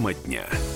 Тема дня.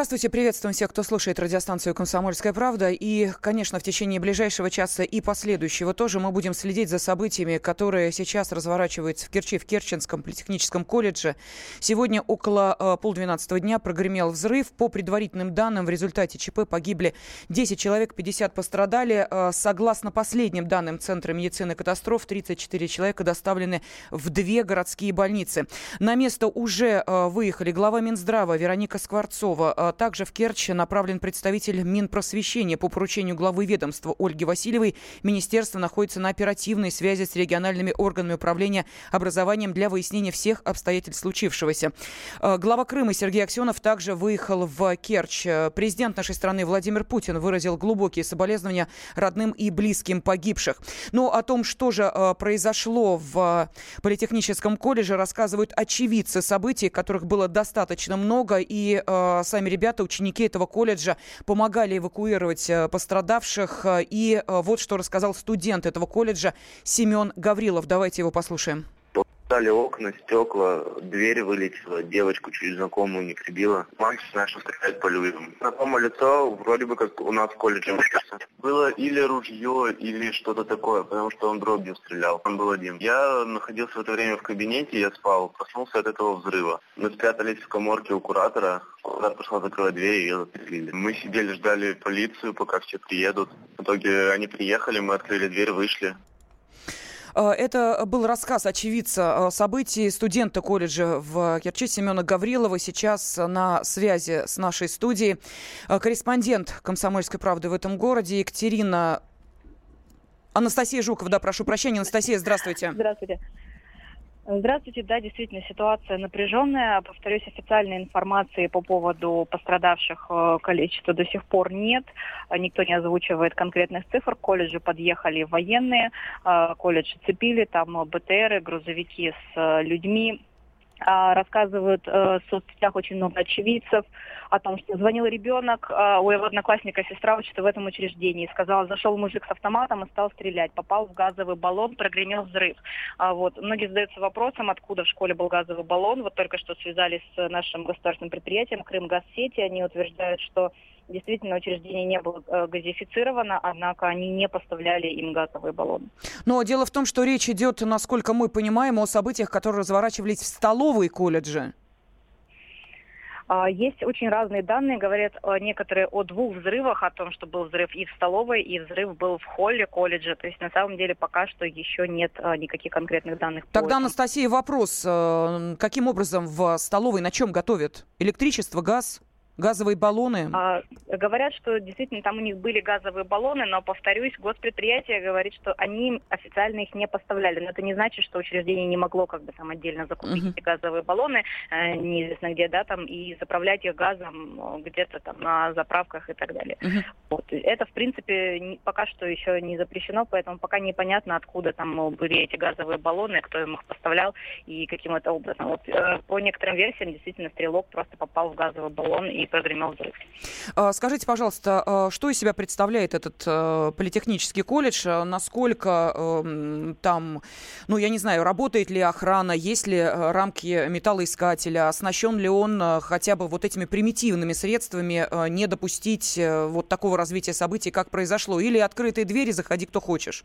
Здравствуйте, приветствуем всех, кто слушает радиостанцию «Комсомольская правда». И, конечно, в течение ближайшего часа и последующего тоже мы будем следить за событиями, которые сейчас разворачиваются в Керчи, в Керченском политехническом колледже. Сегодня около э, полдвенадцатого дня прогремел взрыв. По предварительным данным, в результате ЧП погибли 10 человек, 50 пострадали. Э, согласно последним данным Центра медицины катастроф, 34 человека доставлены в две городские больницы. На место уже э, выехали глава Минздрава Вероника Скворцова, также в Керчь направлен представитель Минпросвещения по поручению главы ведомства Ольги Васильевой. Министерство находится на оперативной связи с региональными органами управления образованием для выяснения всех обстоятельств случившегося. А, глава Крыма Сергей Аксенов также выехал в Керчь. Президент нашей страны Владимир Путин выразил глубокие соболезнования родным и близким погибших. Но о том, что же а, произошло в Политехническом колледже, рассказывают очевидцы событий, которых было достаточно много, и сами ребята, ученики этого колледжа, помогали эвакуировать э, пострадавших. Э, и э, вот что рассказал студент этого колледжа Семен Гаврилов. Давайте его послушаем. Стали окна, стекла, дверь вылетела, девочку через знакомую не прибила. Мальчик начал стрелять по людям. Знакомое лицо вроде бы как у нас в колледже, Было или ружье, или что-то такое, потому что он дробью стрелял. Он был один. Я находился в это время в кабинете, я спал, проснулся от этого взрыва. Мы спрятались в коморке у куратора. Куратор пришла закрывать дверь, и ее застрелили. Мы сидели, ждали полицию, пока все приедут. В итоге они приехали, мы открыли дверь, вышли. Э, это был рассказ очевидца э, событий студента колледжа в Керчи Семена Гаврилова. Сейчас на связи с нашей студией э, корреспондент «Комсомольской правды» в этом городе Екатерина Анастасия Жукова, да, прошу прощения. Анастасия, здравствуйте. Здравствуйте. Здравствуйте. Да, действительно, ситуация напряженная. Повторюсь, официальной информации по поводу пострадавших э, количества до сих пор нет. Никто не озвучивает конкретных цифр. К колледжу подъехали военные, э, колледж цепили, там БТРы, грузовики с э, людьми. А, рассказывают в соцсетях очень много очевидцев о том, что звонил ребенок, а, у его одноклассника сестра учится в этом учреждении. Сказала, зашел мужик с автоматом и стал стрелять. Попал в газовый баллон, прогремел взрыв. А, вот. Многие задаются вопросом, откуда в школе был газовый баллон. Вот только что связались с нашим государственным предприятием Крымгазсети. Они утверждают, что действительно учреждение не было э, газифицировано, однако они не поставляли им газовые баллоны. Но дело в том, что речь идет, насколько мы понимаем, о событиях, которые разворачивались в столовой колледжа. А, есть очень разные данные, говорят некоторые о двух взрывах, о том, что был взрыв и в столовой, и взрыв был в холле колледжа. То есть на самом деле пока что еще нет э, никаких конкретных данных. Тогда, Анастасия, вопрос. Э, каким образом в столовой на чем готовят? Электричество, газ? Газовые баллоны? А, говорят, что действительно там у них были газовые баллоны, но, повторюсь, госпредприятие говорит, что они официально их не поставляли. Но это не значит, что учреждение не могло как бы там отдельно закупить uh-huh. эти газовые баллоны, э, неизвестно где, да, там, и заправлять их газом э, где-то там на заправках и так далее. Uh-huh. Вот. Это, в принципе, пока что еще не запрещено, поэтому пока непонятно, откуда там были эти газовые баллоны, кто им их поставлял и каким это образом. Вот, э, по некоторым версиям, действительно, стрелок просто попал в газовый баллон и прогремел взрыв. А, скажите, пожалуйста, а, что из себя представляет этот а, политехнический колледж? Насколько эм, там, ну, я не знаю, работает ли охрана, есть ли рамки металлоискателя, оснащен ли он хотя бы вот этими примитивными средствами не допустить э, вот такого развития событий, как произошло? Или открытые двери, заходи кто хочешь?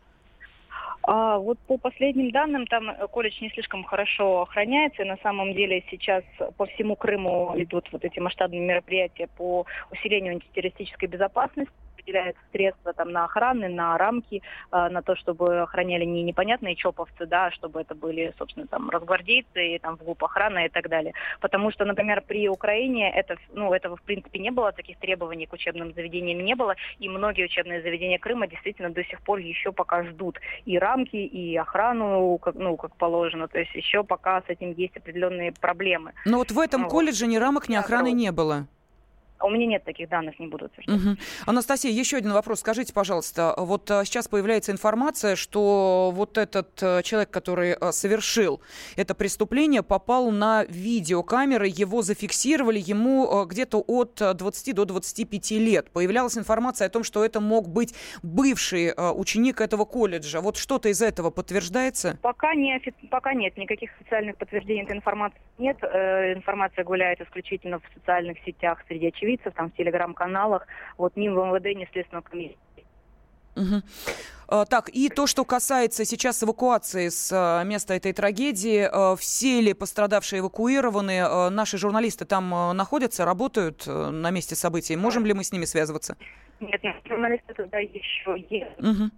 А вот по последним данным, там э, колледж не слишком хорошо охраняется. И на самом деле сейчас по всему Крыму идут вот эти масштабные мероприятия по усилению антитеррористической безопасности выделяются средства там на охраны, на рамки, э, на то, чтобы охраняли не непонятные чоповцы, да, а чтобы это были, собственно, там разгвардейцы, и, там в ГУП охрана и так далее. Потому что, например, при Украине это, ну, этого в принципе не было, таких требований к учебным заведениям не было, и многие учебные заведения Крыма действительно до сих пор еще пока ждут и рамки, и охрану, как, ну, как положено, то есть еще пока с этим есть определенные проблемы. Но вот в этом ну, колледже ни рамок, ни охраны не было. У меня нет таких данных, не буду утверждать. Угу. Анастасия, еще один вопрос. Скажите, пожалуйста, вот а, сейчас появляется информация, что вот этот а, человек, который а, совершил это преступление, попал на видеокамеры, его зафиксировали, ему а, где-то от 20 до 25 лет. Появлялась информация о том, что это мог быть бывший а, ученик этого колледжа. Вот что-то из этого подтверждается? Пока, не, пока нет, никаких официальных подтверждений этой информации нет. Э, информация гуляет исключительно в социальных сетях среди очевидцев очевидцев, там, в телеграм-каналах, вот ни в МВД, ни в Следственном комиссии. Угу. Так, и то, что касается сейчас эвакуации с а, места этой трагедии, а, все ли пострадавшие эвакуированы? Наши журналисты там находятся, работают на месте событий. Можем ли мы с ними связываться? Нет, нет журналисты туда еще есть. Угу.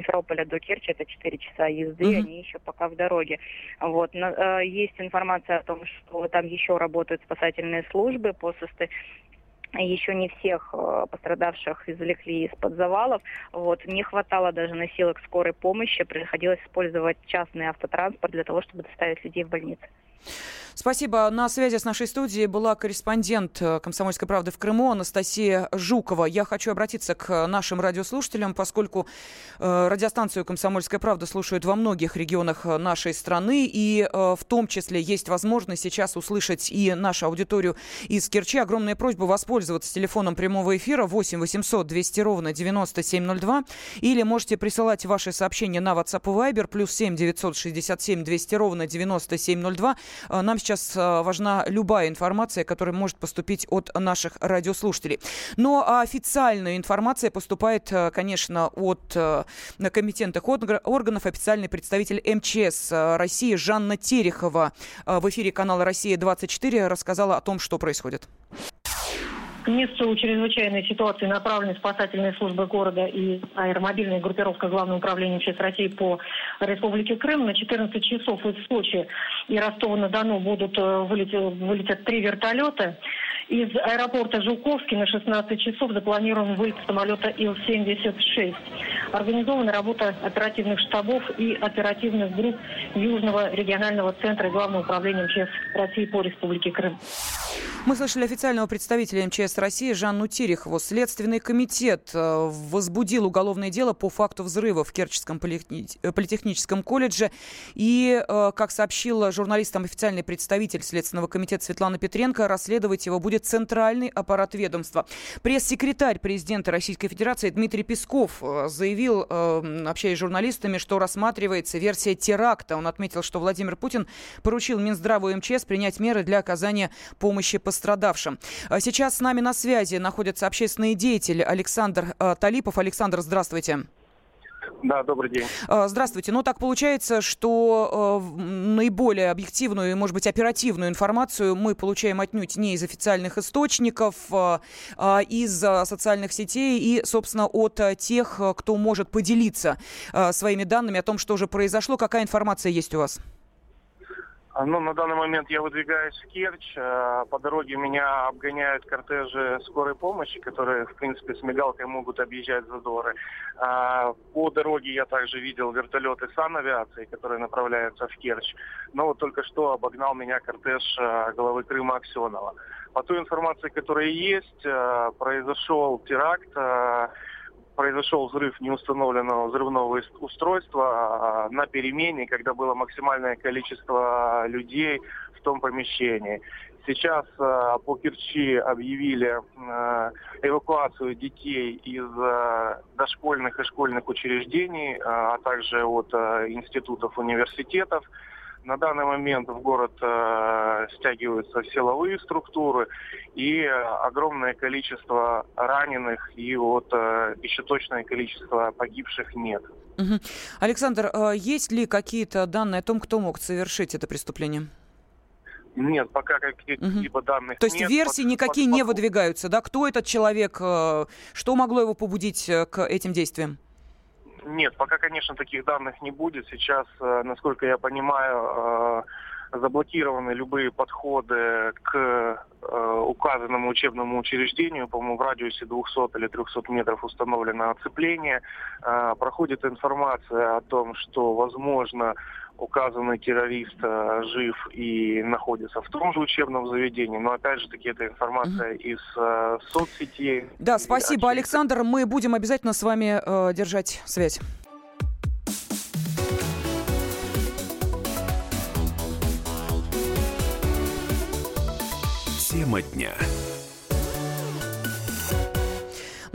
Симферополя до Керчи, это 4 часа езды, угу. они еще пока в дороге. Вот. Но, э, есть информация о том, что там еще работают спасательные службы по состоянию еще не всех э, пострадавших извлекли из-под завалов. Вот. Не хватало даже носилок скорой помощи. Приходилось использовать частный автотранспорт для того, чтобы доставить людей в больницу. Спасибо. На связи с нашей студией была корреспондент э, «Комсомольской правды» в Крыму Анастасия Жукова. Я хочу обратиться к нашим радиослушателям, поскольку э, радиостанцию «Комсомольская правда» слушают во многих регионах э, нашей страны, и в том числе есть возможность сейчас услышать и нашу аудиторию из Керчи. Огромная просьба воспользоваться телефоном прямого эфира 8 800 200 ровно 9702, или можете присылать ваши сообщения на WhatsApp и Viber, плюс 7 967 200 ровно 9702. Нам сейчас э, важна любая информация, которая может поступить от наших радиослушателей. Но официальная информация поступает, э, конечно, от компетентных органов. Официальный представитель МЧС России Жанна Терехова в эфире канала «Россия-24» рассказала о том, что происходит. Месту чрезвычайной ситуации направлены спасательные службы города и аэромобильная группировка Главного управления МЧС России по Республике Крым. На 14 часов из Сочи и Ростова-на-Дону будут э, вылететь, вылетят три вертолета. Из аэропорта Жуковский на 16 часов запланирован вылет самолета Ил-76. Организована работа оперативных штабов и оперативных групп Южного регионального центра Главного управления МЧС России по Республике Крым. Мы слышали официального представителя МЧС России Жанну Терехову. Следственный комитет э, возбудил уголовное дело по факту взрыва в Керченском э, политехническом колледже. И, э, как сообщила журналистам официальный представитель Следственного комитета Светлана Петренко, расследовать его будет центральный аппарат ведомства. Пресс-секретарь президента Российской Федерации Дмитрий Песков заявил, общаясь с журналистами, что рассматривается версия теракта. Он отметил, что Владимир Путин поручил Минздраву и МЧС принять меры для оказания помощи пострадавшим. А сейчас с нами на связи находится общественный деятель Александр э, Талипов. Александр, здравствуйте. Да, добрый день. А, здравствуйте. Ну, так получается, что э, наиболее объективную и, может быть, оперативную информацию мы получаем отнюдь не из официальных источников, э, а из э, социальных сетей и, собственно, от тех, кто может поделиться своими данными о том, что же произошло. Какая информация есть у вас? А, ну, на данный момент я выдвигаюсь в Керчь. А, по дороге меня обгоняют кортежи скорой помощи, которые, в принципе, с мигалкой могут объезжать задоры. А, по дороге я также видел вертолеты санавиации, которые направляются в Керчь. Но вот только что обогнал меня кортеж главы Крыма Аксенова. По той информации, которая есть, произошел теракт произошел взрыв неустановленного взрывного устройства а, на перемене, когда было максимальное количество людей в том помещении. Сейчас а, по Керчи объявили а, эвакуацию детей из дошкольных и школьных учреждений, а также от институтов, университетов. На данный момент в город э, стягиваются силовые структуры и огромное количество раненых и вот э, еще точное количество погибших нет. Угу. Александр, э, есть ли какие-то данные о том, кто мог совершить это преступление? Нет, пока каких-либо угу. данных То есть нет. версии под, никакие под, не выдвигаются, да? Кто этот человек, э, что могло его побудить э, к этим действиям? Нет, пока, конечно, таких данных не будет. Сейчас, э, насколько я понимаю, э, заблокированы любые подходы к э, указанному учебному учреждению, по-моему, в радиусе 200 или 300 метров установлено оцепление. Проходит информация о том, что, возможно, указанный террорист э, жив и находится в том же учебном заведении. Но опять же таки это информация mm-hmm. из э, соцсетей. Да, спасибо, Александр. Мы будем обязательно с вами э, держать связь. Тема дня.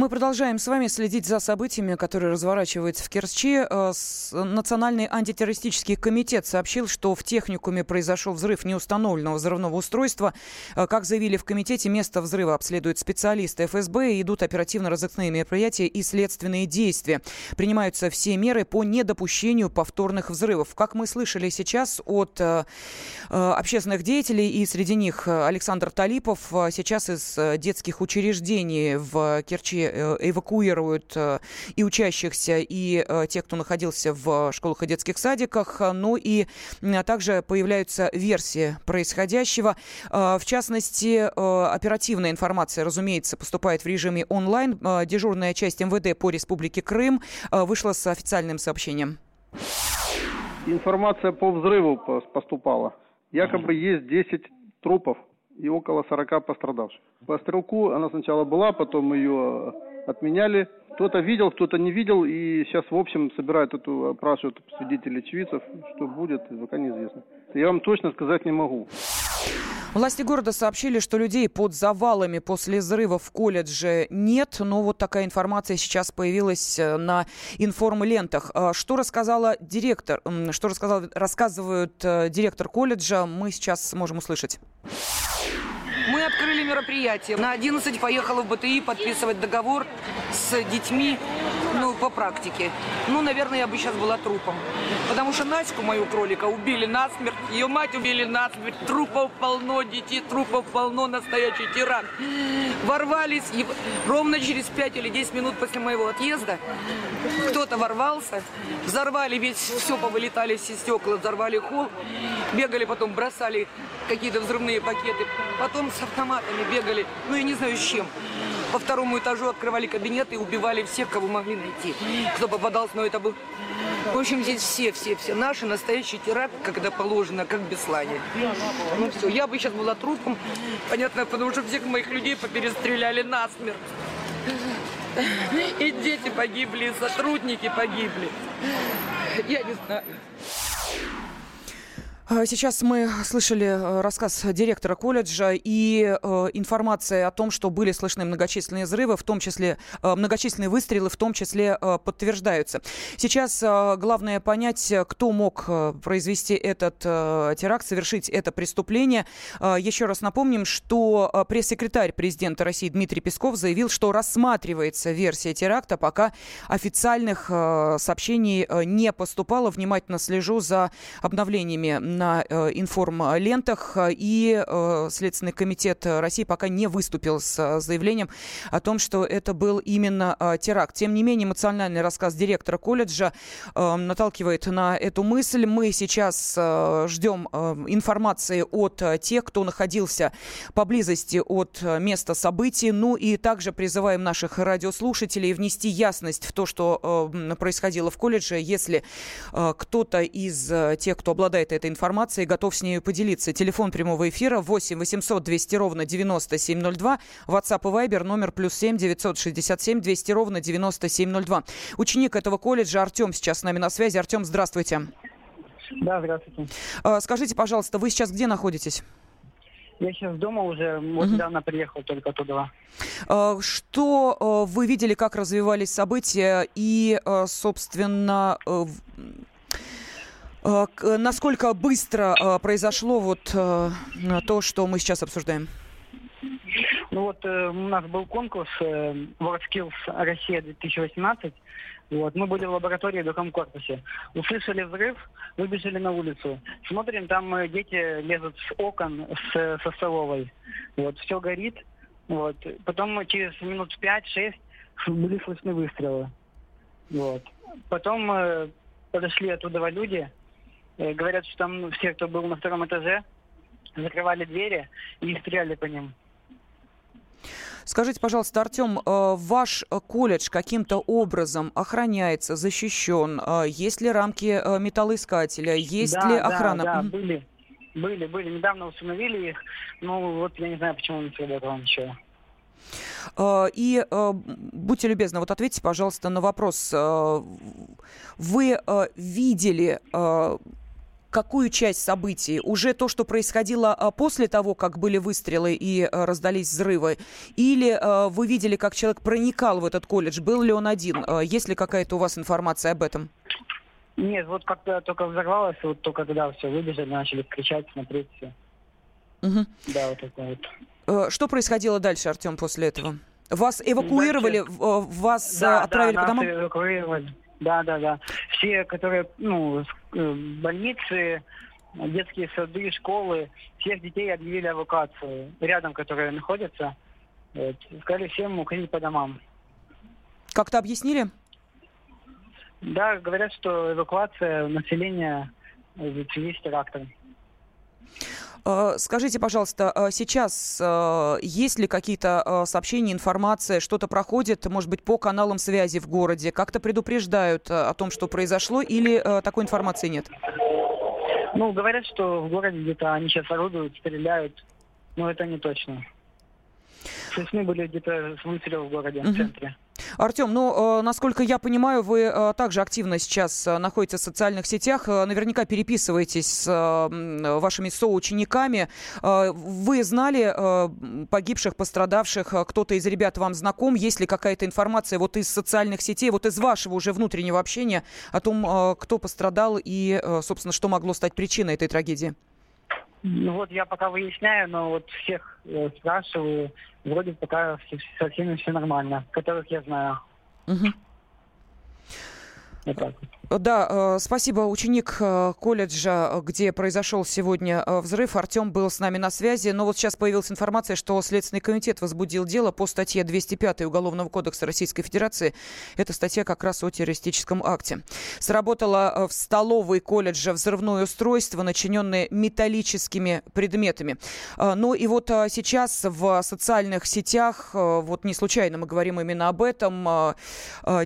Мы продолжаем с вами следить за событиями, которые разворачиваются в Керчи. Э, Национальный антитеррористический комитет сообщил, что в техникуме произошел взрыв неустановленного взрывного устройства. Э, как заявили в комитете, место взрыва обследуют специалисты ФСБ и идут оперативно-розыскные мероприятия и следственные действия. Принимаются все меры по недопущению повторных взрывов. Как мы слышали сейчас от э, общественных деятелей, и среди них Александр Талипов, сейчас из детских учреждений в Керчи эвакуируют э, и учащихся, и э, тех, кто находился в школах и детских садиках. Ну и также появляются версии происходящего. В частности, оперативная информация, разумеется, поступает в режиме онлайн. Дежурная часть МВД по Республике Крым вышла с официальным сообщением. Информация по взрыву поступала. Якобы есть 10 трупов и около 40 пострадавших. По стрелку она сначала была, потом ее отменяли. Кто-то видел, кто-то не видел, и сейчас, в общем, собирают эту, опрашивают свидетелей очевидцев, что будет, пока неизвестно. Я вам точно сказать не могу. Власти города сообщили, что людей под завалами после взрыва в колледже нет, но вот такая информация сейчас появилась э, на информлентах. А что рассказала директор, что рассказал, рассказывают э, директор колледжа, мы сейчас можем услышать. Мы открыли мероприятие. На 11 поехала в БТИ подписывать договор с детьми, по практике. Ну, наверное, я бы сейчас была трупом. Потому что Наську, мою кролика, убили насмерть, ее мать убили насмерть, трупов полно, детей трупов полно, настоящий тиран. Ворвались, и ровно через 5 или 10 минут после моего отъезда кто-то ворвался, взорвали весь, все повылетали все стекла, взорвали холл, бегали потом, бросали какие-то взрывные пакеты, потом с автоматами бегали, ну я не знаю с чем. По второму этажу открывали кабинеты и убивали всех, кого могли найти. Кто попадался, но это был... В общем, здесь все, все, все наши настоящий теракт, когда положено, как Беслане. Ну все, я бы сейчас была трупом, понятно, потому что всех моих людей поперестреляли насмерть. И дети погибли, и сотрудники погибли. Я не знаю. А, сейчас мы слышали э, рассказ директора колледжа и э, информация о том, что были слышны многочисленные взрывы, в том числе э, многочисленные выстрелы, в том числе э, подтверждаются. Сейчас главное понять, кто мог произвести этот теракт, совершить это преступление. Еще раз напомним, что пресс-секретарь президента России Дмитрий Песков заявил, что рассматривается версия теракта, пока официальных сообщений не поступало. Внимательно слежу за обновлениями на э, информлентах. И э, Следственный комитет России пока не выступил с э, заявлением о том, что это был именно теракт. Тем не менее, эмоциональный рассказ директора колледжа наталкивает на эту мысль. Мы сейчас ждем информации от тех, кто находился поблизости от места событий. Ну и также призываем наших радиослушателей внести ясность в то, что происходило в колледже. Если кто-то из тех, кто обладает этой информацией, информацией, готов с ней поделиться. Телефон прямого эфира 8 800 200 ровно 9702. WhatsApp и Viber номер плюс 7 967 200 ровно 9702. Ученик этого колледжа Артем сейчас с нами на связи. Артем, здравствуйте. Да, здравствуйте. А, скажите, пожалуйста, вы сейчас где находитесь? Я сейчас дома уже, вот угу. недавно приехал только туда. А, что а, вы видели, как развивались события и, собственно, насколько быстро э, произошло вот э, то, что мы сейчас обсуждаем? Ну вот у нас был конкурс WorldSkills Россия 2018. Вот, мы были в лаборатории в другом корпусе. Услышали взрыв, выбежали на улицу. Смотрим, там дети лезут с окон с, со столовой. Вот, все горит. Вот. Потом через минут 5-6 были слышны выстрелы. Вот. Потом э, подошли оттуда люди, Говорят, что там все, кто был на втором этаже, закрывали двери и стреляли по ним. Скажите, пожалуйста, Артем, э, ваш колледж каким-то образом охраняется, защищен? Э, есть ли рамки э, металлоискателя? Есть да, ли охрана? Да, да, были. Были, были. Недавно установили их. Ну, вот я не знаю, почему не сработало ничего. И будьте любезны, вот ответьте, пожалуйста, на вопрос. Вы видели какую часть событий? Уже то, что происходило а, после того, как были выстрелы и а, раздались взрывы? Или а, вы видели, как человек проникал в этот колледж? Был ли он один? Есть ли какая-то у вас информация об этом? Нет, вот как-то только взорвалось, вот только когда все выбежали, начали кричать, смотреть все. Угу. Да, вот такое вот. Что происходило дальше, Артем, после этого? Вас эвакуировали, дальше... вас да, отправили да, по домам? эвакуировали. Да, да, да. Все, которые, ну, э, больницы, детские сады, школы, всех детей объявили эвакуацию. Рядом, которые находятся, вот, сказали всем уходить по домам. Как-то объяснили? Да, говорят, что эвакуация населения в связи с терактом. Э, скажите, пожалуйста, э, сейчас э, есть ли какие-то сообщения, информация, что-то проходит, может быть, по каналам связи в городе? Как-то предупреждают о том, что произошло, или такой информации нет? Ну, говорят, что в городе где-то они сейчас орудуют, стреляют, но это не точно. С были где-то выстрелы в городе, uh-huh. в центре. Артем, ну, э, насколько я понимаю, вы э, также активно сейчас э, находитесь в социальных сетях, наверняка переписываетесь с вашими соучениками. Вы знали погибших, пострадавших, кто-то из ребят вам знаком? Есть ли какая-то информация вот из социальных сетей, вот из вашего уже внутреннего общения о том, кто пострадал и, собственно, что могло стать причиной этой трагедии? Ну вот я пока выясняю, но вот всех э, спрашиваю, вроде пока со всеми все нормально, которых я знаю. Угу. Вот так вот. Да, э, спасибо. Ученик э, колледжа, где произошел сегодня э, взрыв, Артем был с нами на связи. Но вот сейчас появилась информация, что Следственный комитет возбудил дело по статье 205 Уголовного кодекса Российской Федерации. Это статья как раз о террористическом акте. Сработало в столовой колледжа взрывное устройство, начиненное металлическими предметами. Ну и вот сейчас в социальных сетях, вот не случайно мы говорим именно об этом,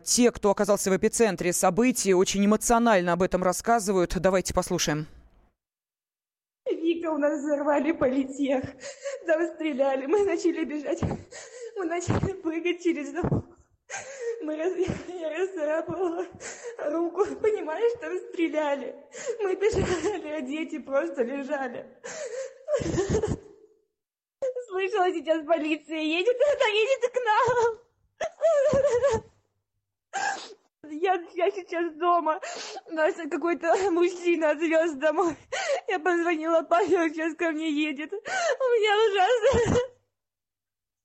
те, кто оказался в эпицентре событий, очень эмоционально об этом рассказывают. Давайте послушаем. Вика у нас взорвали политех. Там стреляли. Мы начали бежать. Мы начали прыгать через дом. Мы раз... Я расцарапала руку. Понимаешь, там стреляли. Мы бежали, а дети просто лежали. Слышала, сейчас полиция едет. Она едет к нам. Я, я сейчас дома. Нас какой-то мужчина отвез домой. Я позвонила папе, он сейчас ко мне едет. У меня ужасно...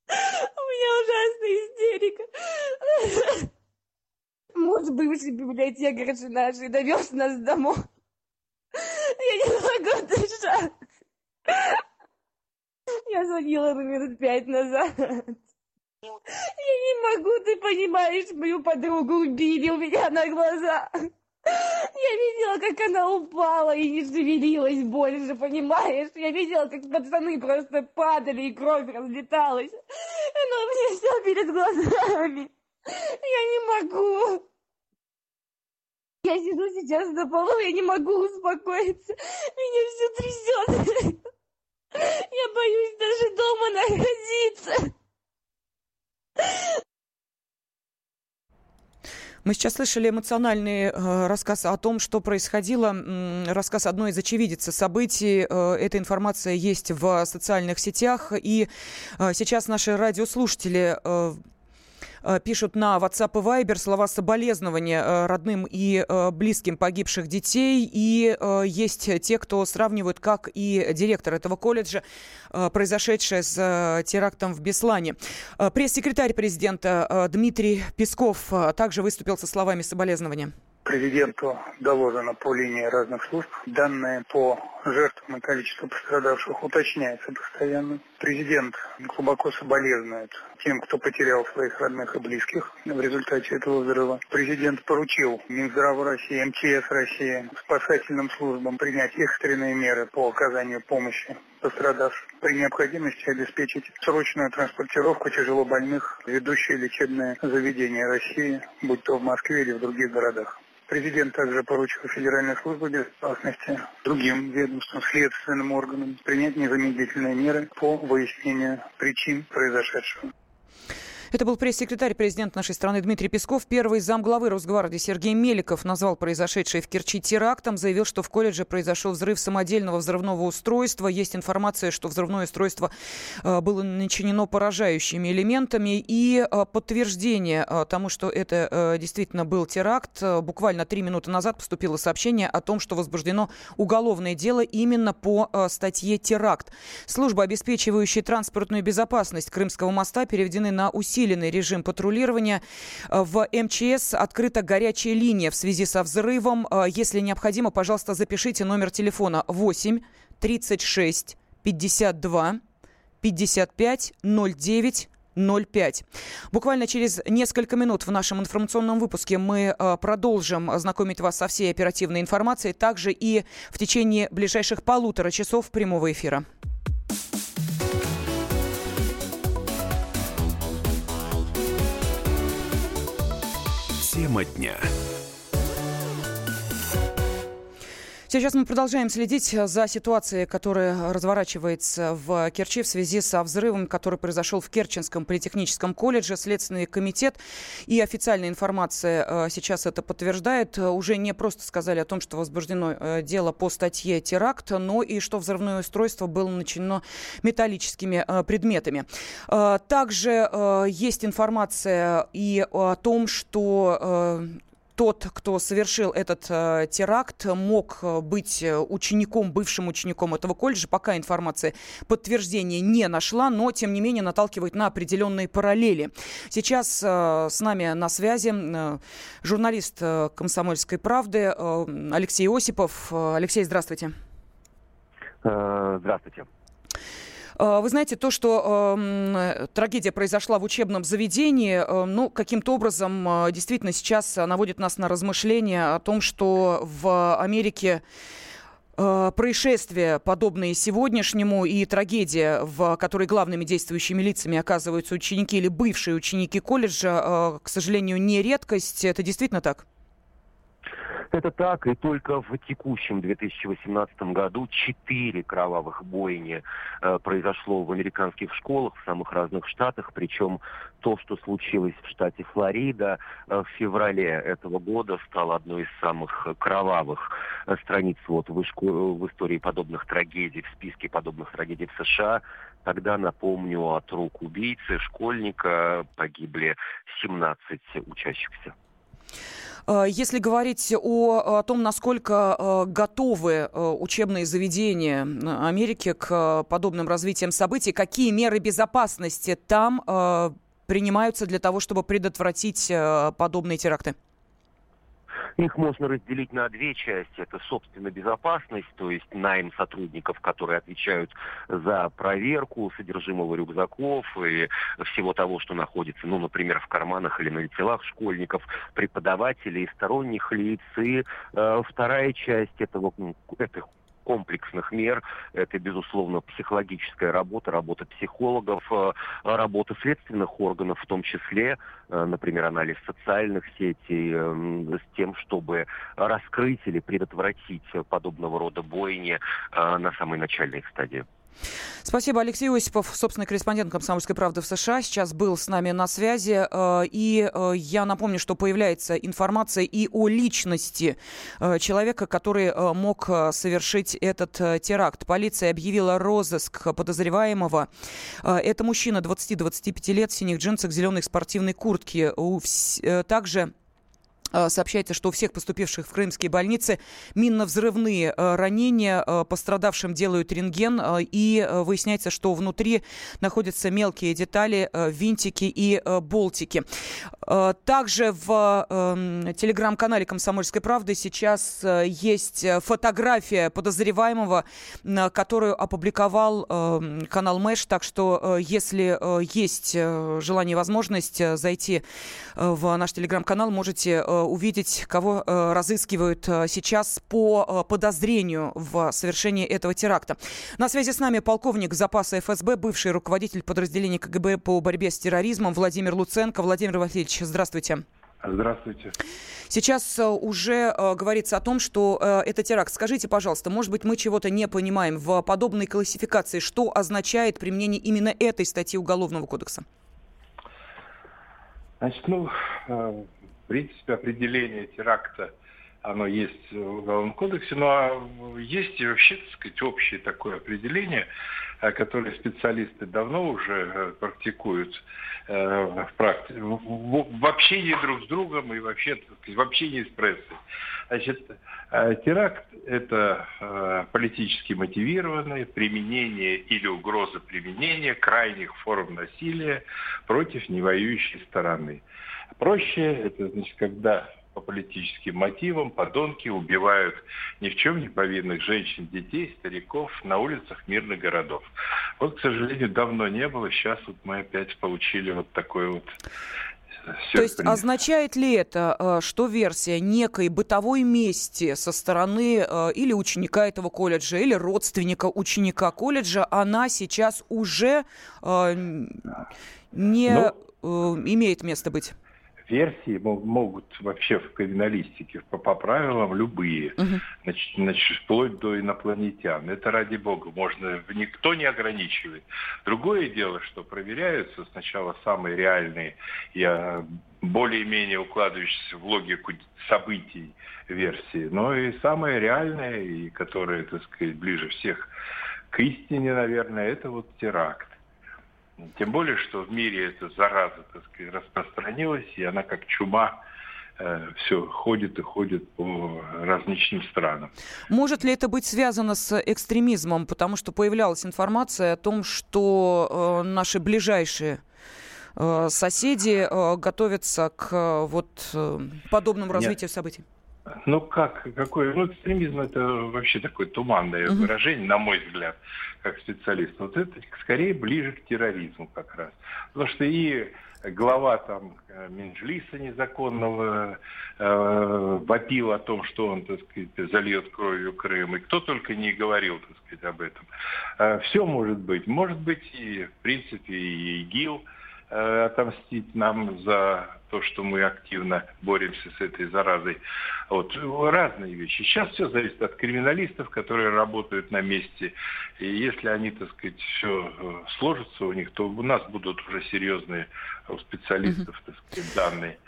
У меня ужасная истерика. Муж бывший библиотекарь нашей довез нас домой. Я не могу дышать. Я звонила минут пять назад. Я не могу, ты понимаешь, мою подругу убили у меня на глазах. Я видела, как она упала и не шевелилась больше, понимаешь? Я видела, как пацаны просто падали и кровь разлеталась. Но мне все перед глазами. Я не могу. Я сижу сейчас на полу, я не могу успокоиться. Меня все трясет. Я боюсь даже дома находиться. Мы сейчас слышали эмоциональный э, рассказ о том, что происходило, э, рассказ одной из очевидец событий. Э, эта информация есть в социальных сетях. И э, сейчас наши радиослушатели э, пишут на WhatsApp и Viber слова соболезнования э, родным и э, близким погибших детей. И есть те, кто сравнивают, как и директор этого колледжа, произошедшее с терактом в Беслане. Пресс-секретарь президента Дмитрий Песков также выступил со словами соболезнования. Президенту доложено по линии разных служб. Данные по жертвам и количеству пострадавших уточняется постоянно. Президент глубоко соболезнует тем, кто потерял своих родных и близких в результате этого взрыва. Президент поручил Минздраву России, МЧС России, спасательным службам принять экстренные меры по оказанию помощи пострадавшим. При необходимости обеспечить срочную транспортировку тяжелобольных в ведущие лечебные заведения России, будь то в Москве или в других городах. Президент также поручил Федеральной службе безопасности, другим ведомствам, следственным органам принять незамедлительные меры по выяснению причин произошедшего. Это был пресс-секретарь президента нашей страны Дмитрий Песков. Первый замглавы Росгвардии Сергей Меликов назвал произошедшее в Керчи терактом. Заявил, что в колледже произошел взрыв самодельного взрывного устройства. Есть информация, что взрывное устройство э, было начинено поражающими элементами. И э, подтверждение э, тому, что это действительно был теракт. Буквально три минуты назад поступило сообщение о том, что возбуждено уголовное дело именно по статье «Теракт». Служба, обеспечивающая транспортную безопасность Крымского моста, переведены на усилия усиленный режим патрулирования. Э, в МЧС открыта горячая линия в связи со взрывом. Э, если необходимо, пожалуйста, запишите номер телефона 8 36 52 55 09 05. Буквально через несколько минут в нашем информационном выпуске мы э, продолжим знакомить вас со всей оперативной информацией, также и в течение ближайших полутора часов прямого эфира. Тема дня. Сейчас мы продолжаем следить за ситуацией, которая разворачивается в Керчи в связи со взрывом, который произошел в Керченском политехническом колледже. Следственный комитет и официальная информация э, сейчас это подтверждает. Уже не просто сказали о том, что возбуждено э, дело по статье теракт, но и что взрывное устройство было начинено металлическими э, предметами. Также есть информация и о том, что тот, кто совершил этот э, теракт, мог э, быть э, учеником, бывшим учеником этого колледжа. Пока информация подтверждения не нашла, но, тем не менее, наталкивает на определенные параллели. Сейчас э, с нами на связи э, журналист э, «Комсомольской правды» э, Алексей Осипов. Алексей, здравствуйте. Здравствуйте. Э, вы знаете, то, что э, трагедия произошла в учебном заведении, э, ну, каким-то образом э, действительно сейчас наводит нас на размышления о том, что в Америке э, происшествия, подобные сегодняшнему, и трагедия, в которой главными действующими лицами оказываются ученики или бывшие ученики колледжа, к сожалению, не редкость. Это действительно так? Это так, и только в текущем 2018 году четыре кровавых бойни э, произошло в американских школах в самых разных штатах, причем то, что случилось в штате Флорида э, в феврале этого года, стало одной из самых кровавых э, страниц вот, в, в истории подобных трагедий, в списке подобных трагедий в США. Тогда, напомню, от рук убийцы, школьника погибли 17 учащихся. Э, если говорить о, о том, насколько э, готовы э, учебные заведения Америки к подобным развитиям событий, какие меры безопасности там принимаются для того, чтобы предотвратить подобные теракты? Их можно разделить на две части. Это, собственно, безопасность, то есть найм сотрудников, которые отвечают за проверку содержимого рюкзаков и всего того, что находится, ну, например, в карманах или на телах школьников, преподавателей, сторонних лиц. И э, вторая часть этого, этих комплексных мер. Это, безусловно, психологическая работа, работа психологов, э, работа следственных органов, в том числе, э, например, анализ социальных сетей, э, с тем, чтобы раскрыть или предотвратить подобного рода бойни на самой начальной стадии. Спасибо, Алексей Осипов, собственный корреспондент «Комсомольской правды» в США, сейчас был с нами на связи. Э, и э, я напомню, что появляется информация и о личности э, человека, который мог совершить этот теракт. Полиция объявила розыск подозреваемого. Это мужчина 20-25 лет в синих джинсах, зеленой спортивной куртке. Также сообщается, что у всех поступивших в крымские больницы минно-взрывные э, ранения. Э, пострадавшим делают рентген. И выясняется, что внутри находятся мелкие детали, винтики и болтики. Также в эм, телеграм-канале «Комсомольской правды» сейчас есть фотография подозреваемого, которую опубликовал канал Мэш. Так что, если есть желание и возможность зайти в наш телеграм-канал, можете увидеть, кого э, разыскивают э, сейчас по э, подозрению в совершении этого теракта. На связи с нами полковник запаса ФСБ, бывший руководитель подразделения КГБ по борьбе с терроризмом Владимир Луценко. Владимир Васильевич, здравствуйте. Здравствуйте. Сейчас уже э, говорится о том, что э, это теракт. Скажите, пожалуйста, может быть, мы чего-то не понимаем в подобной классификации? Что означает применение именно этой статьи Уголовного кодекса? Значит, ну, в принципе, определение теракта, оно есть в Уголовном кодексе, но есть и вообще, так сказать, общее такое определение, э, которое специалисты давно уже э, практикуют э, в, практи... в общении друг с другом и вообще в общении с прессой. Значит, теракт – это политически мотивированное применение или угроза применения крайних форм насилия против невоюющей стороны. Проще, это значит, когда по политическим мотивам подонки убивают ни в чем не повинных женщин, детей, стариков на улицах мирных городов. Вот, к сожалению, давно не было. Сейчас вот мы опять получили вот такой вот Сюрприз. То есть означает ли это, э, что версия некой бытовой мести со стороны э, или ученика этого колледжа, или родственника ученика колледжа, она сейчас уже э, не ну, имеет места быть? Версии могут вообще в криминалистике по, по правилам любые, угу. значит, значит, вплоть до инопланетян. Это ради бога, можно, никто не ограничивает. Другое дело, что проверяются сначала самые реальные, я более-менее укладывающиеся в логику событий версии, но и самые реальные, и которые, так сказать, ближе всех к истине, наверное, это вот теракт. Тем более, что в мире эта зараза, так сказать, распространилась, и она как чума э, все ходит и ходит по различным странам. Может ли это быть связано с экстремизмом? Потому что появлялась информация о том, что э, наши ближайшие э, соседи э, готовятся к э, вот э, подобному развитию Нет. событий. Ну как, какой, ну экстремизм это вообще такое туманное uh-huh. выражение, на мой взгляд, как специалист. Вот это скорее ближе к терроризму как раз. Потому что и глава там э, Минжлиса незаконного э, вопил о том, что он, так сказать, зальет кровью Крым. И кто только не говорил, так сказать, об этом. Э, все может быть. Может быть и, в принципе, и ИГИЛ э, отомстить нам за то, что мы активно боремся с этой заразой. Вот. Разные вещи. Сейчас все зависит от криминалистов, которые работают на месте. И если они, так сказать, все э, сложится у них, то у нас будут уже серьезные у специалистов, так сказать, данные.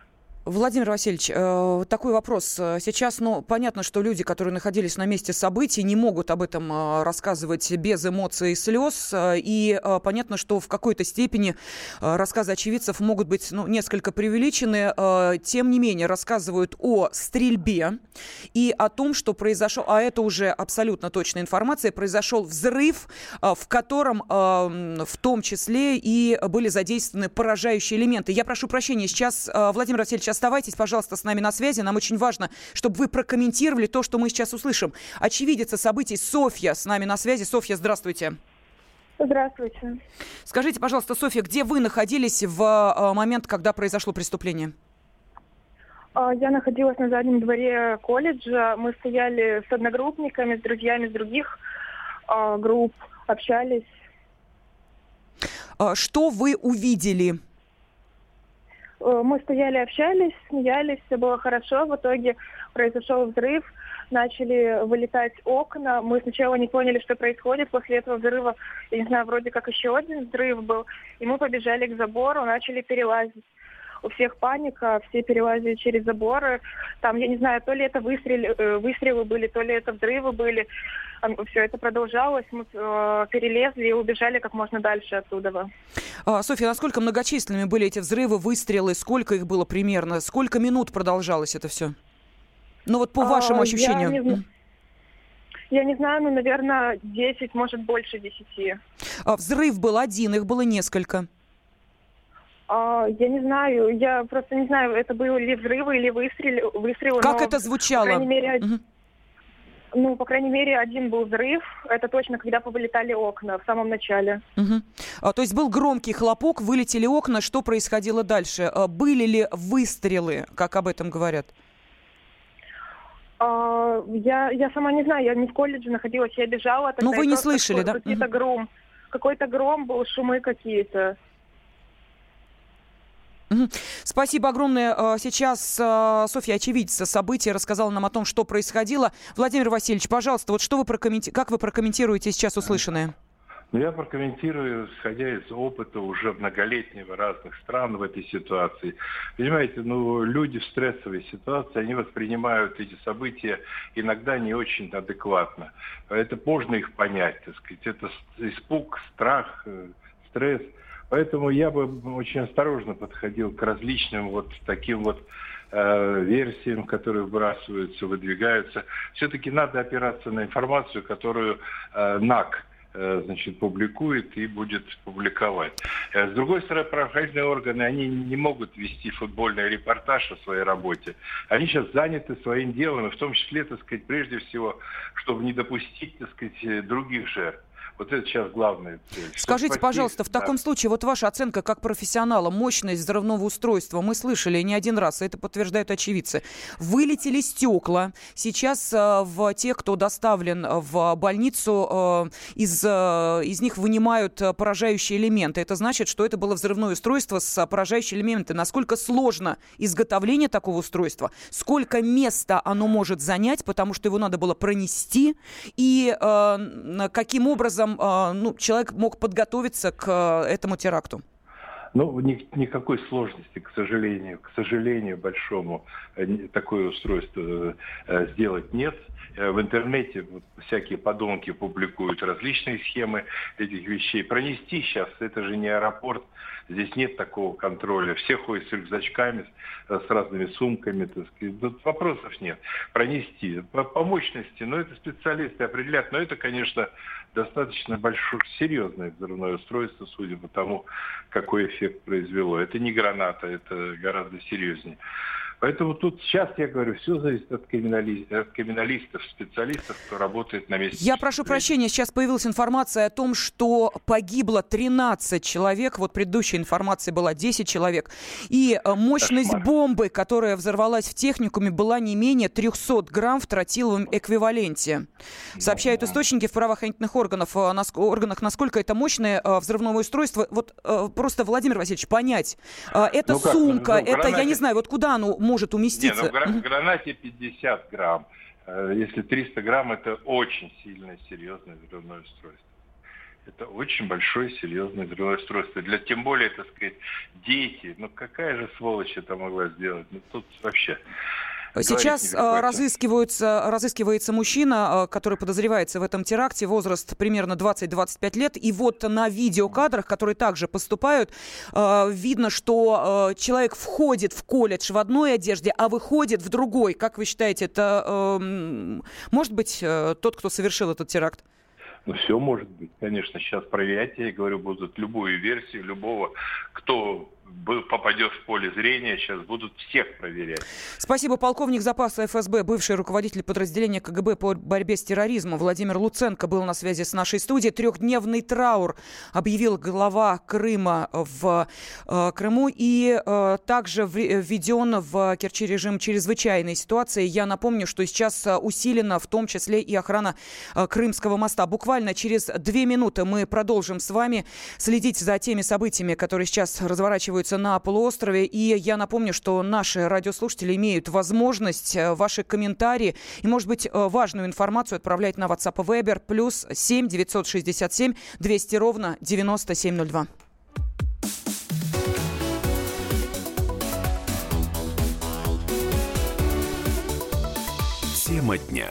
Владимир Васильевич, э, такой вопрос. Сейчас, ну, понятно, что люди, которые находились на месте событий, не могут об этом э, рассказывать без эмоций и слез. И э, понятно, что в какой-то степени рассказы очевидцев могут быть ну, несколько преувеличены. Тем не менее, рассказывают о стрельбе и о том, что произошел, а это уже абсолютно точная информация, произошел взрыв, в котором в том числе и были задействованы поражающие элементы. Я прошу прощения, сейчас, Владимир Васильевич, Оставайтесь, пожалуйста, с нами на связи. Нам очень важно, чтобы вы прокомментировали то, что мы сейчас услышим. Очевидица событий Софья с нами на связи. Софья, здравствуйте. Здравствуйте. Скажите, пожалуйста, Софья, где вы находились в э, момент, когда произошло преступление? А, я находилась на заднем дворе колледжа. Мы стояли с одногруппниками, с друзьями из других а, групп, общались. А, что вы увидели? Э, мы стояли, общались, смеялись, все было хорошо. В итоге произошел взрыв, начали вылетать окна. Мы сначала не поняли, что происходит. После этого взрыва, я не знаю, вроде как еще один взрыв был. И мы побежали к забору, начали перелазить. У всех паника, все перелазили через заборы. Там, я не знаю, то ли это выстрелы, э, выстрелы были, то ли это взрывы были. Все это продолжалось, мы э, перелезли и убежали как можно дальше оттуда. А, Софья, насколько многочисленными были эти взрывы, выстрелы, сколько их было примерно, сколько минут продолжалось это все? Ну вот по а, вашему ощущению. Я не, я не знаю, ну, наверное, 10, может, больше 10. А взрыв был один, их было несколько. А, я не знаю, я просто не знаю, это были ли взрывы или выстрелы. выстрелы как но, это звучало? По крайней мере, угу. Ну, по крайней мере, один был взрыв. Это точно, когда повылетали окна в самом начале. Угу. А, то есть был громкий хлопок, вылетели окна. Что происходило дальше? А, были ли выстрелы, как об этом говорят? А, я, я сама не знаю, я не в колледже находилась, я бежала. Ну, вы не слышали, да? Какой-то гром. Какой-то гром был, шумы какие-то. Спасибо огромное. А, сейчас а, Софья очевидца события рассказала нам о том, что происходило. Владимир Васильевич, пожалуйста, вот что вы прокомменти... как вы прокомментируете сейчас услышанное? Ну, я прокомментирую, исходя из опыта уже многолетнего разных стран в этой ситуации. Понимаете, ну, люди в стрессовой ситуации, они воспринимают эти события иногда не очень адекватно. Это можно их понять, так сказать. Это испуг, страх, э, стресс. Поэтому я бы очень осторожно подходил к различным вот таким вот э, версиям, которые выбрасываются, выдвигаются. Все-таки надо опираться на информацию, которую э, НАК Э, значит, публикует и будет публиковать. Э, с другой стороны, правоохранительные органы, они не могут вести футбольный репортаж о своей работе. Они сейчас заняты своим делом, и в том числе, так сказать, прежде всего, чтобы не допустить, так сказать, других жертв. Вот это сейчас главное. Скажите, спасти, пожалуйста, в да. таком случае, вот ваша оценка как профессионала, мощность взрывного устройства, мы слышали не один раз, это подтверждают очевидцы. Вылетели стекла. Сейчас э, в тех, кто доставлен в больницу, э, из, э, из них вынимают поражающие элементы. Это значит, что это было взрывное устройство с поражающими элементами. Насколько сложно изготовление такого устройства, сколько места оно может занять, потому что его надо было пронести, и э, каким образом образом а, ну, человек мог подготовиться к э, этому теракту? Ну, ни, никакой сложности, к сожалению, к сожалению большому, э, такое устройство э, сделать нет. В интернете всякие подонки публикуют различные схемы этих вещей. Пронести сейчас, это же не аэропорт, здесь нет такого контроля. Все ходят с рюкзачками, с разными сумками, так сказать. Тут вопросов нет. Пронести. По, по мощности, ну, это специалисты определят, но это, конечно, достаточно большое, серьезное взрывное устройство, судя по тому, какой эффект произвело. Это не граната, это гораздо серьезнее. Поэтому тут сейчас, я говорю, все зависит от, криминали... от криминалистов, специалистов, кто работает на месте. Я прошу прощения, сейчас появилась информация о том, что погибло 13 человек. Вот предыдущая информация была 10 человек. И э, мощность Кошмар. бомбы, которая взорвалась в техникуме, была не менее 300 грамм в тротиловом эквиваленте. Сообщают источники в правоохранительных органах, э, органах насколько это мощное э, взрывное устройство. Вот просто, Владимир Васильевич, понять. Это ну сумка, ну, это, гранате... я не знаю, вот куда оно может уместиться. Не, ну в гранате 50 грамм. Э, если 300 грамм, это очень сильное, серьезное взрывное устройство. Это очень большое, серьезное взрывное устройство. Для, тем более, так сказать, дети. Ну, какая же сволочь это могла сделать? Ну, тут вообще... Сейчас э, разыскиваются, разыскивается мужчина, э, который подозревается в этом теракте, возраст примерно 20-25 лет. И вот на видеокадрах, которые также поступают, э, видно, что человек входит в колледж в одной одежде, а выходит в другой. Как вы считаете, это эм, может быть тот, кто совершил этот теракт? Ну, все может быть. Конечно, сейчас проверять, я говорю, будут любую версию, любого, кто попадет в поле зрения, сейчас будут всех проверять. Спасибо. Полковник запаса ФСБ, бывший руководитель подразделения КГБ по борьбе с терроризмом Владимир Луценко был на связи с нашей студией. Трехдневный траур объявил глава Крыма в э, Крыму и э, также введен в Керчи режим чрезвычайной ситуации. Я напомню, что сейчас э, усилена в том числе и охрана э, Крымского моста. Буквально через две минуты мы продолжим с вами следить за теми событиями, которые сейчас разворачиваются разворачиваются на полуострове. И я напомню, что наши радиослушатели имеют возможность э, ваши комментарии и, может быть, э, важную информацию отправлять на WhatsApp и Viber плюс 7 967 200 ровно 9702. Тема дня.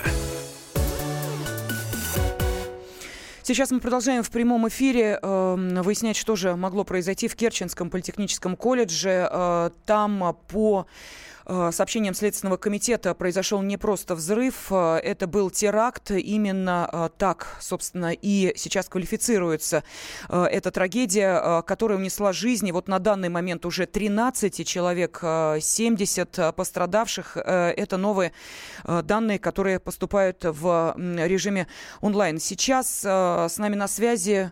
Сейчас мы продолжаем в прямом эфире э, выяснять, что же могло произойти в Керченском политехническом колледже. Э, там по Э, сообщением Следственного комитета произошел не просто взрыв, э, это был теракт. Именно э, так, собственно, и сейчас квалифицируется эта трагедия, которая унесла жизни. Вот на данный момент уже 13 человек, 70 пострадавших. Это новые данные, которые поступают в режиме онлайн. Сейчас с нами на связи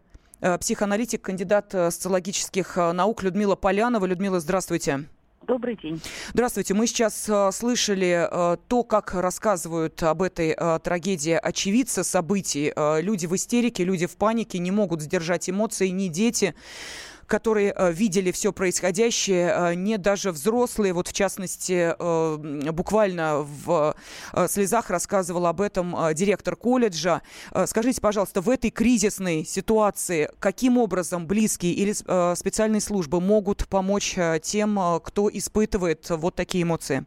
психоаналитик, кандидат социологических наук Людмила Полянова. Людмила, здравствуйте. Добрый день. Здравствуйте. Мы сейчас э, слышали э, то, как рассказывают об этой э, трагедии очевидцы событий. Люди в истерике, люди в панике, не могут сдержать эмоции, ни дети которые э, видели все происходящее, э, не даже взрослые, вот в частности, э, буквально в слезах рассказывал об этом директор колледжа. Скажите, пожалуйста, в этой кризисной ситуации каким образом близкие или специальные службы могут помочь тем, кто испытывает вот такие эмоции?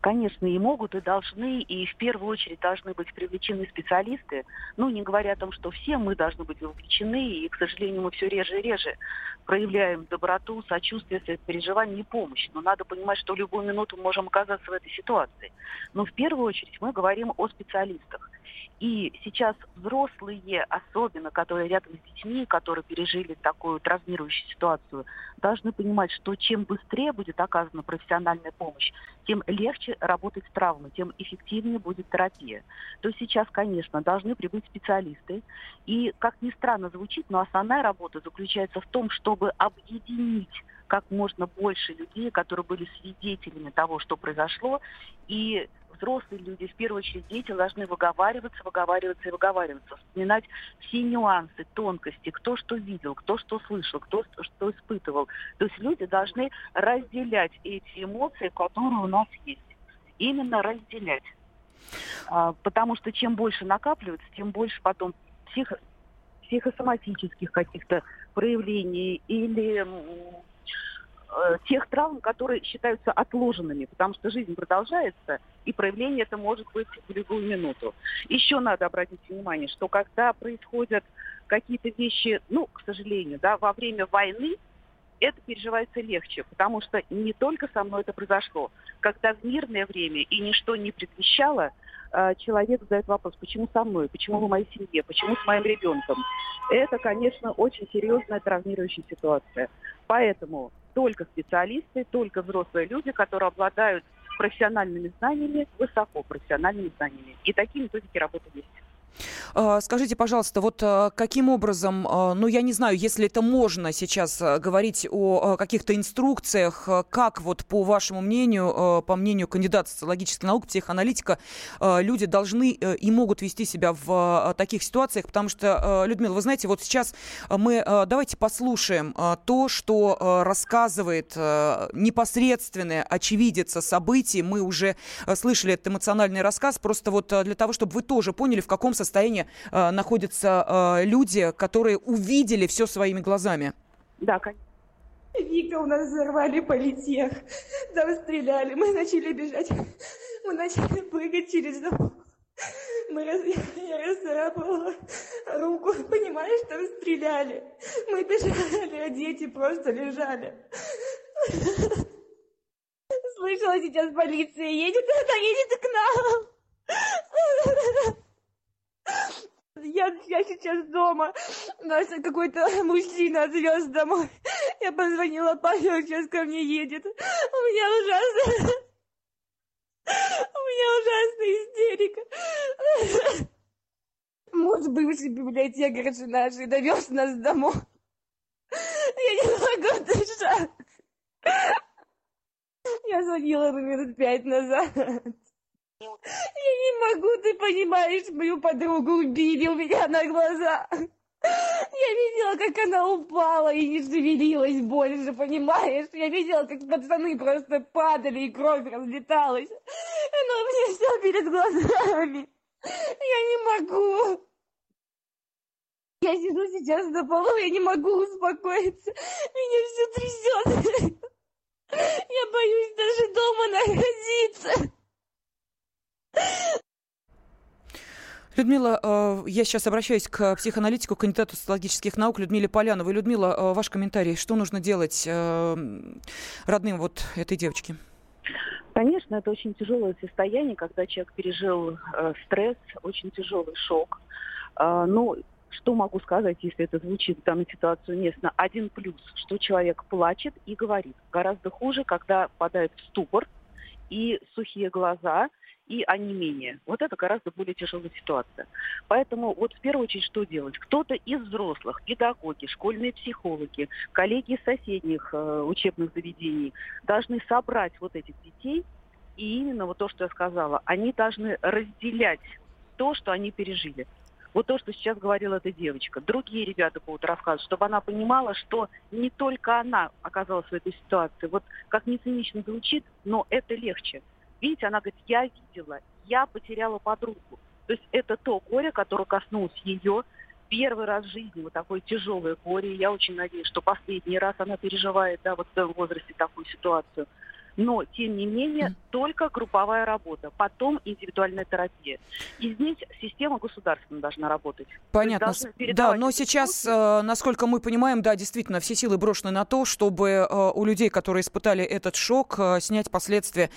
Конечно, и могут, и должны, и в первую очередь должны быть привлечены специалисты. Ну, не говоря о том, что все мы должны быть вовлечены, и, к сожалению, мы все реже и реже проявляем доброту, сочувствие, сопереживание и помощь. Но надо понимать, что в любую минуту мы можем оказаться в этой ситуации. Но в первую очередь мы говорим о специалистах. И сейчас взрослые, особенно, которые рядом с детьми, которые пережили такую травмирующую ситуацию, должны понимать, что чем быстрее будет оказана профессиональная помощь, тем легче работать с травмой, тем эффективнее будет терапия. То есть сейчас, конечно, должны прибыть специалисты. И, как ни странно звучит, но основная работа заключается в том, чтобы объединить как можно больше людей, которые были свидетелями того, что произошло, и взрослые люди, в первую очередь дети, должны выговариваться, выговариваться и выговариваться, вспоминать все нюансы, тонкости, кто что видел, кто что слышал, кто что испытывал. То есть люди должны разделять эти эмоции, которые у нас есть. Именно разделять. А, потому что чем больше накапливается, тем больше потом психо психосоматических каких-то проявлений или тех травм, которые считаются отложенными, потому что жизнь продолжается, и проявление это может быть в любую минуту. Еще надо обратить внимание, что когда происходят какие-то вещи, ну, к сожалению, да, во время войны, это переживается легче, потому что не только со мной это произошло. Когда в мирное время и ничто не предвещало, э, человек задает вопрос, почему со мной, почему в моей семье, почему с моим ребенком. Это, конечно, очень серьезная травмирующая ситуация. Поэтому только специалисты, только взрослые люди, которые обладают профессиональными знаниями, высокопрофессиональными знаниями. И такие методики работы есть. А, скажите, пожалуйста, вот а, каким образом, а, ну я не знаю, если это можно сейчас говорить о каких-то инструкциях, как вот по вашему мнению, по мнению кандидата социологических наук, психоаналитика, люди должны э, и могут вести себя в таких ситуациях, потому что, Людмила, вы знаете, вот сейчас мы давайте послушаем то, что рассказывает непосредственная очевидец событий. Мы уже слышали этот эмоциональный рассказ, просто вот для того, чтобы вы тоже поняли, в каком состоянии э, находятся э, люди, которые увидели все своими глазами? Да, конечно. Вика, у нас взорвали политех. Там стреляли. Мы начали бежать. Мы начали прыгать через дом. Мы раз... Я расцарапала руку. Понимаешь, там стреляли. Мы бежали, а дети просто лежали. Слышала, сейчас полиция едет. Она едет к нам. Я, я сейчас дома. Нас какой-то мужчина отвез домой. Я позвонила папе, он сейчас ко мне едет. У меня ужасно... У меня ужасная истерика. Муж бывший библиотекарь нашей довез нас домой. Я не могу дышать. Я звонила минут пять назад. Я не могу, ты понимаешь, мою подругу убили у меня на глазах. Я видела, как она упала и не шевелилась больше, понимаешь? Я видела, как пацаны просто падали и кровь разлеталась. Но у меня все перед глазами. Я не могу. Я сижу сейчас на полу, я не могу успокоиться. Меня все трясет. Я боюсь даже дома находиться. Людмила, э, я сейчас обращаюсь к психоаналитику, кандидату социологических наук Людмиле Поляновой. Людмила, э, ваш комментарий. Что нужно делать э, родным вот этой девочки? Конечно, это очень тяжелое состояние, когда человек пережил стресс, очень тяжелый шок. Э, ну, что могу сказать, если это звучит в данной ситуации уместно? Один плюс, что человек плачет и говорит. Гораздо хуже, когда падает в ступор и сухие глаза, и онемение. Вот это гораздо более тяжелая ситуация. Поэтому вот в первую очередь что делать? Кто-то из взрослых, педагоги, школьные психологи, коллеги из соседних э, учебных заведений должны собрать вот этих детей и именно вот то, что я сказала, они должны разделять то, что они пережили. Вот то, что сейчас говорила эта девочка. Другие ребята будут рассказывать, чтобы она понимала, что не только она оказалась в этой ситуации. Вот как не цинично звучит, но это легче. Видите, она говорит, я видела, я потеряла подругу. То есть это то горе, которое коснулось ее первый раз в жизни, вот такое тяжелое горе. Я очень надеюсь, что последний раз она переживает, да, вот в своем возрасте такую ситуацию но, тем не менее, только групповая работа, потом индивидуальная терапия. И здесь система государственная должна работать. Понятно. Да, но сейчас, э, насколько мы понимаем, да, действительно, все силы брошены на то, чтобы э, у людей, которые испытали этот шок, э, снять последствия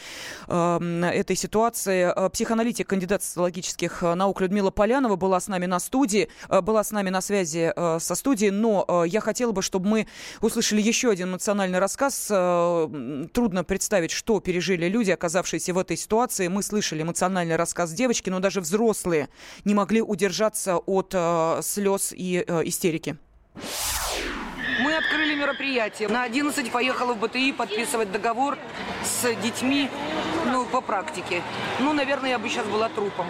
эм, этой ситуации. Психоаналитик, кандидат социологических наук Людмила Полянова была с нами на студии, была с нами на связи со студией, но я хотела бы, чтобы мы услышали еще один эмоциональный рассказ. Трудно представить представить, что пережили люди, оказавшиеся в этой ситуации. Мы слышали эмоциональный рассказ девочки, но даже взрослые не могли удержаться от э, слез и э, истерики. Мы открыли мероприятие. На 11 поехала в БТИ подписывать договор с детьми по практике. Ну, наверное, я бы сейчас была трупом.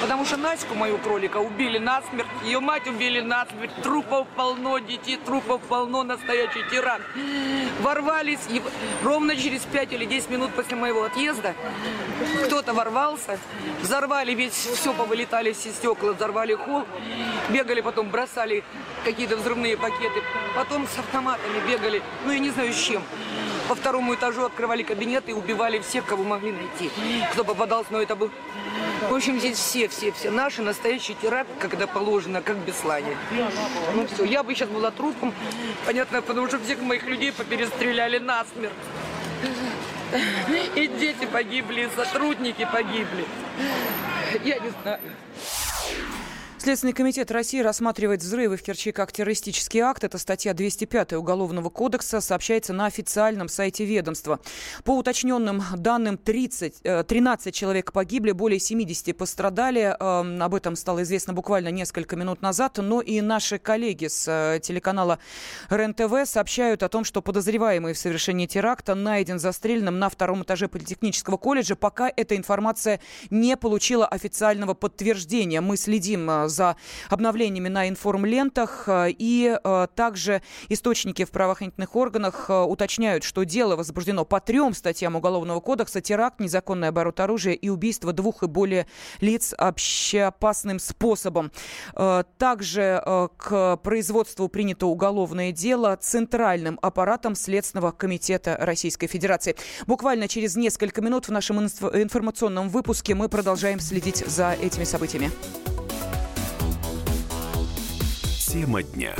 Потому что Наську, мою кролика, убили насмерть. Ее мать убили насмерть. Трупов полно, детей трупов полно. Настоящий тиран. Ворвались. И ровно через 5 или 10 минут после моего отъезда кто-то ворвался. Взорвали весь, все повылетали все стекла, взорвали холл. Бегали потом, бросали какие-то взрывные пакеты. Потом с автоматами бегали. Ну, я не знаю с чем по второму этажу открывали кабинеты и убивали всех, кого могли найти. Кто попадался, но это был... В общем, здесь все, все, все наши настоящие терапии, как это положено, как беслане. Ну все, я бы сейчас была трупом, понятно, потому что всех моих людей поперестреляли насмерть. И дети погибли, и сотрудники погибли. Я не знаю. Следственный комитет России рассматривает взрывы в Керчи как террористический акт. Это статья 205 Уголовного кодекса, сообщается на официальном сайте ведомства. По уточненным данным, 30, 13 э, человек погибли, более 70 пострадали. Эм, об этом стало известно буквально несколько минут назад. Но и наши коллеги с э, телеканала РЕН-ТВ сообщают о том, что подозреваемый в совершении теракта найден застреленным на втором этаже Политехнического колледжа. Пока эта информация не получила официального подтверждения. Мы следим э, за обновлениями на информлентах. Э, и э, также источники в правоохранительных органах э, уточняют, что дело возбуждено по трем статьям Уголовного кодекса. Теракт, незаконный оборот оружия и убийство двух и более лиц общеопасным способом. Также к производству принято уголовное дело Центральным аппаратом Следственного комитета Российской Федерации. Буквально через несколько минут в нашем информационном выпуске мы продолжаем следить за этими событиями. Тема дня.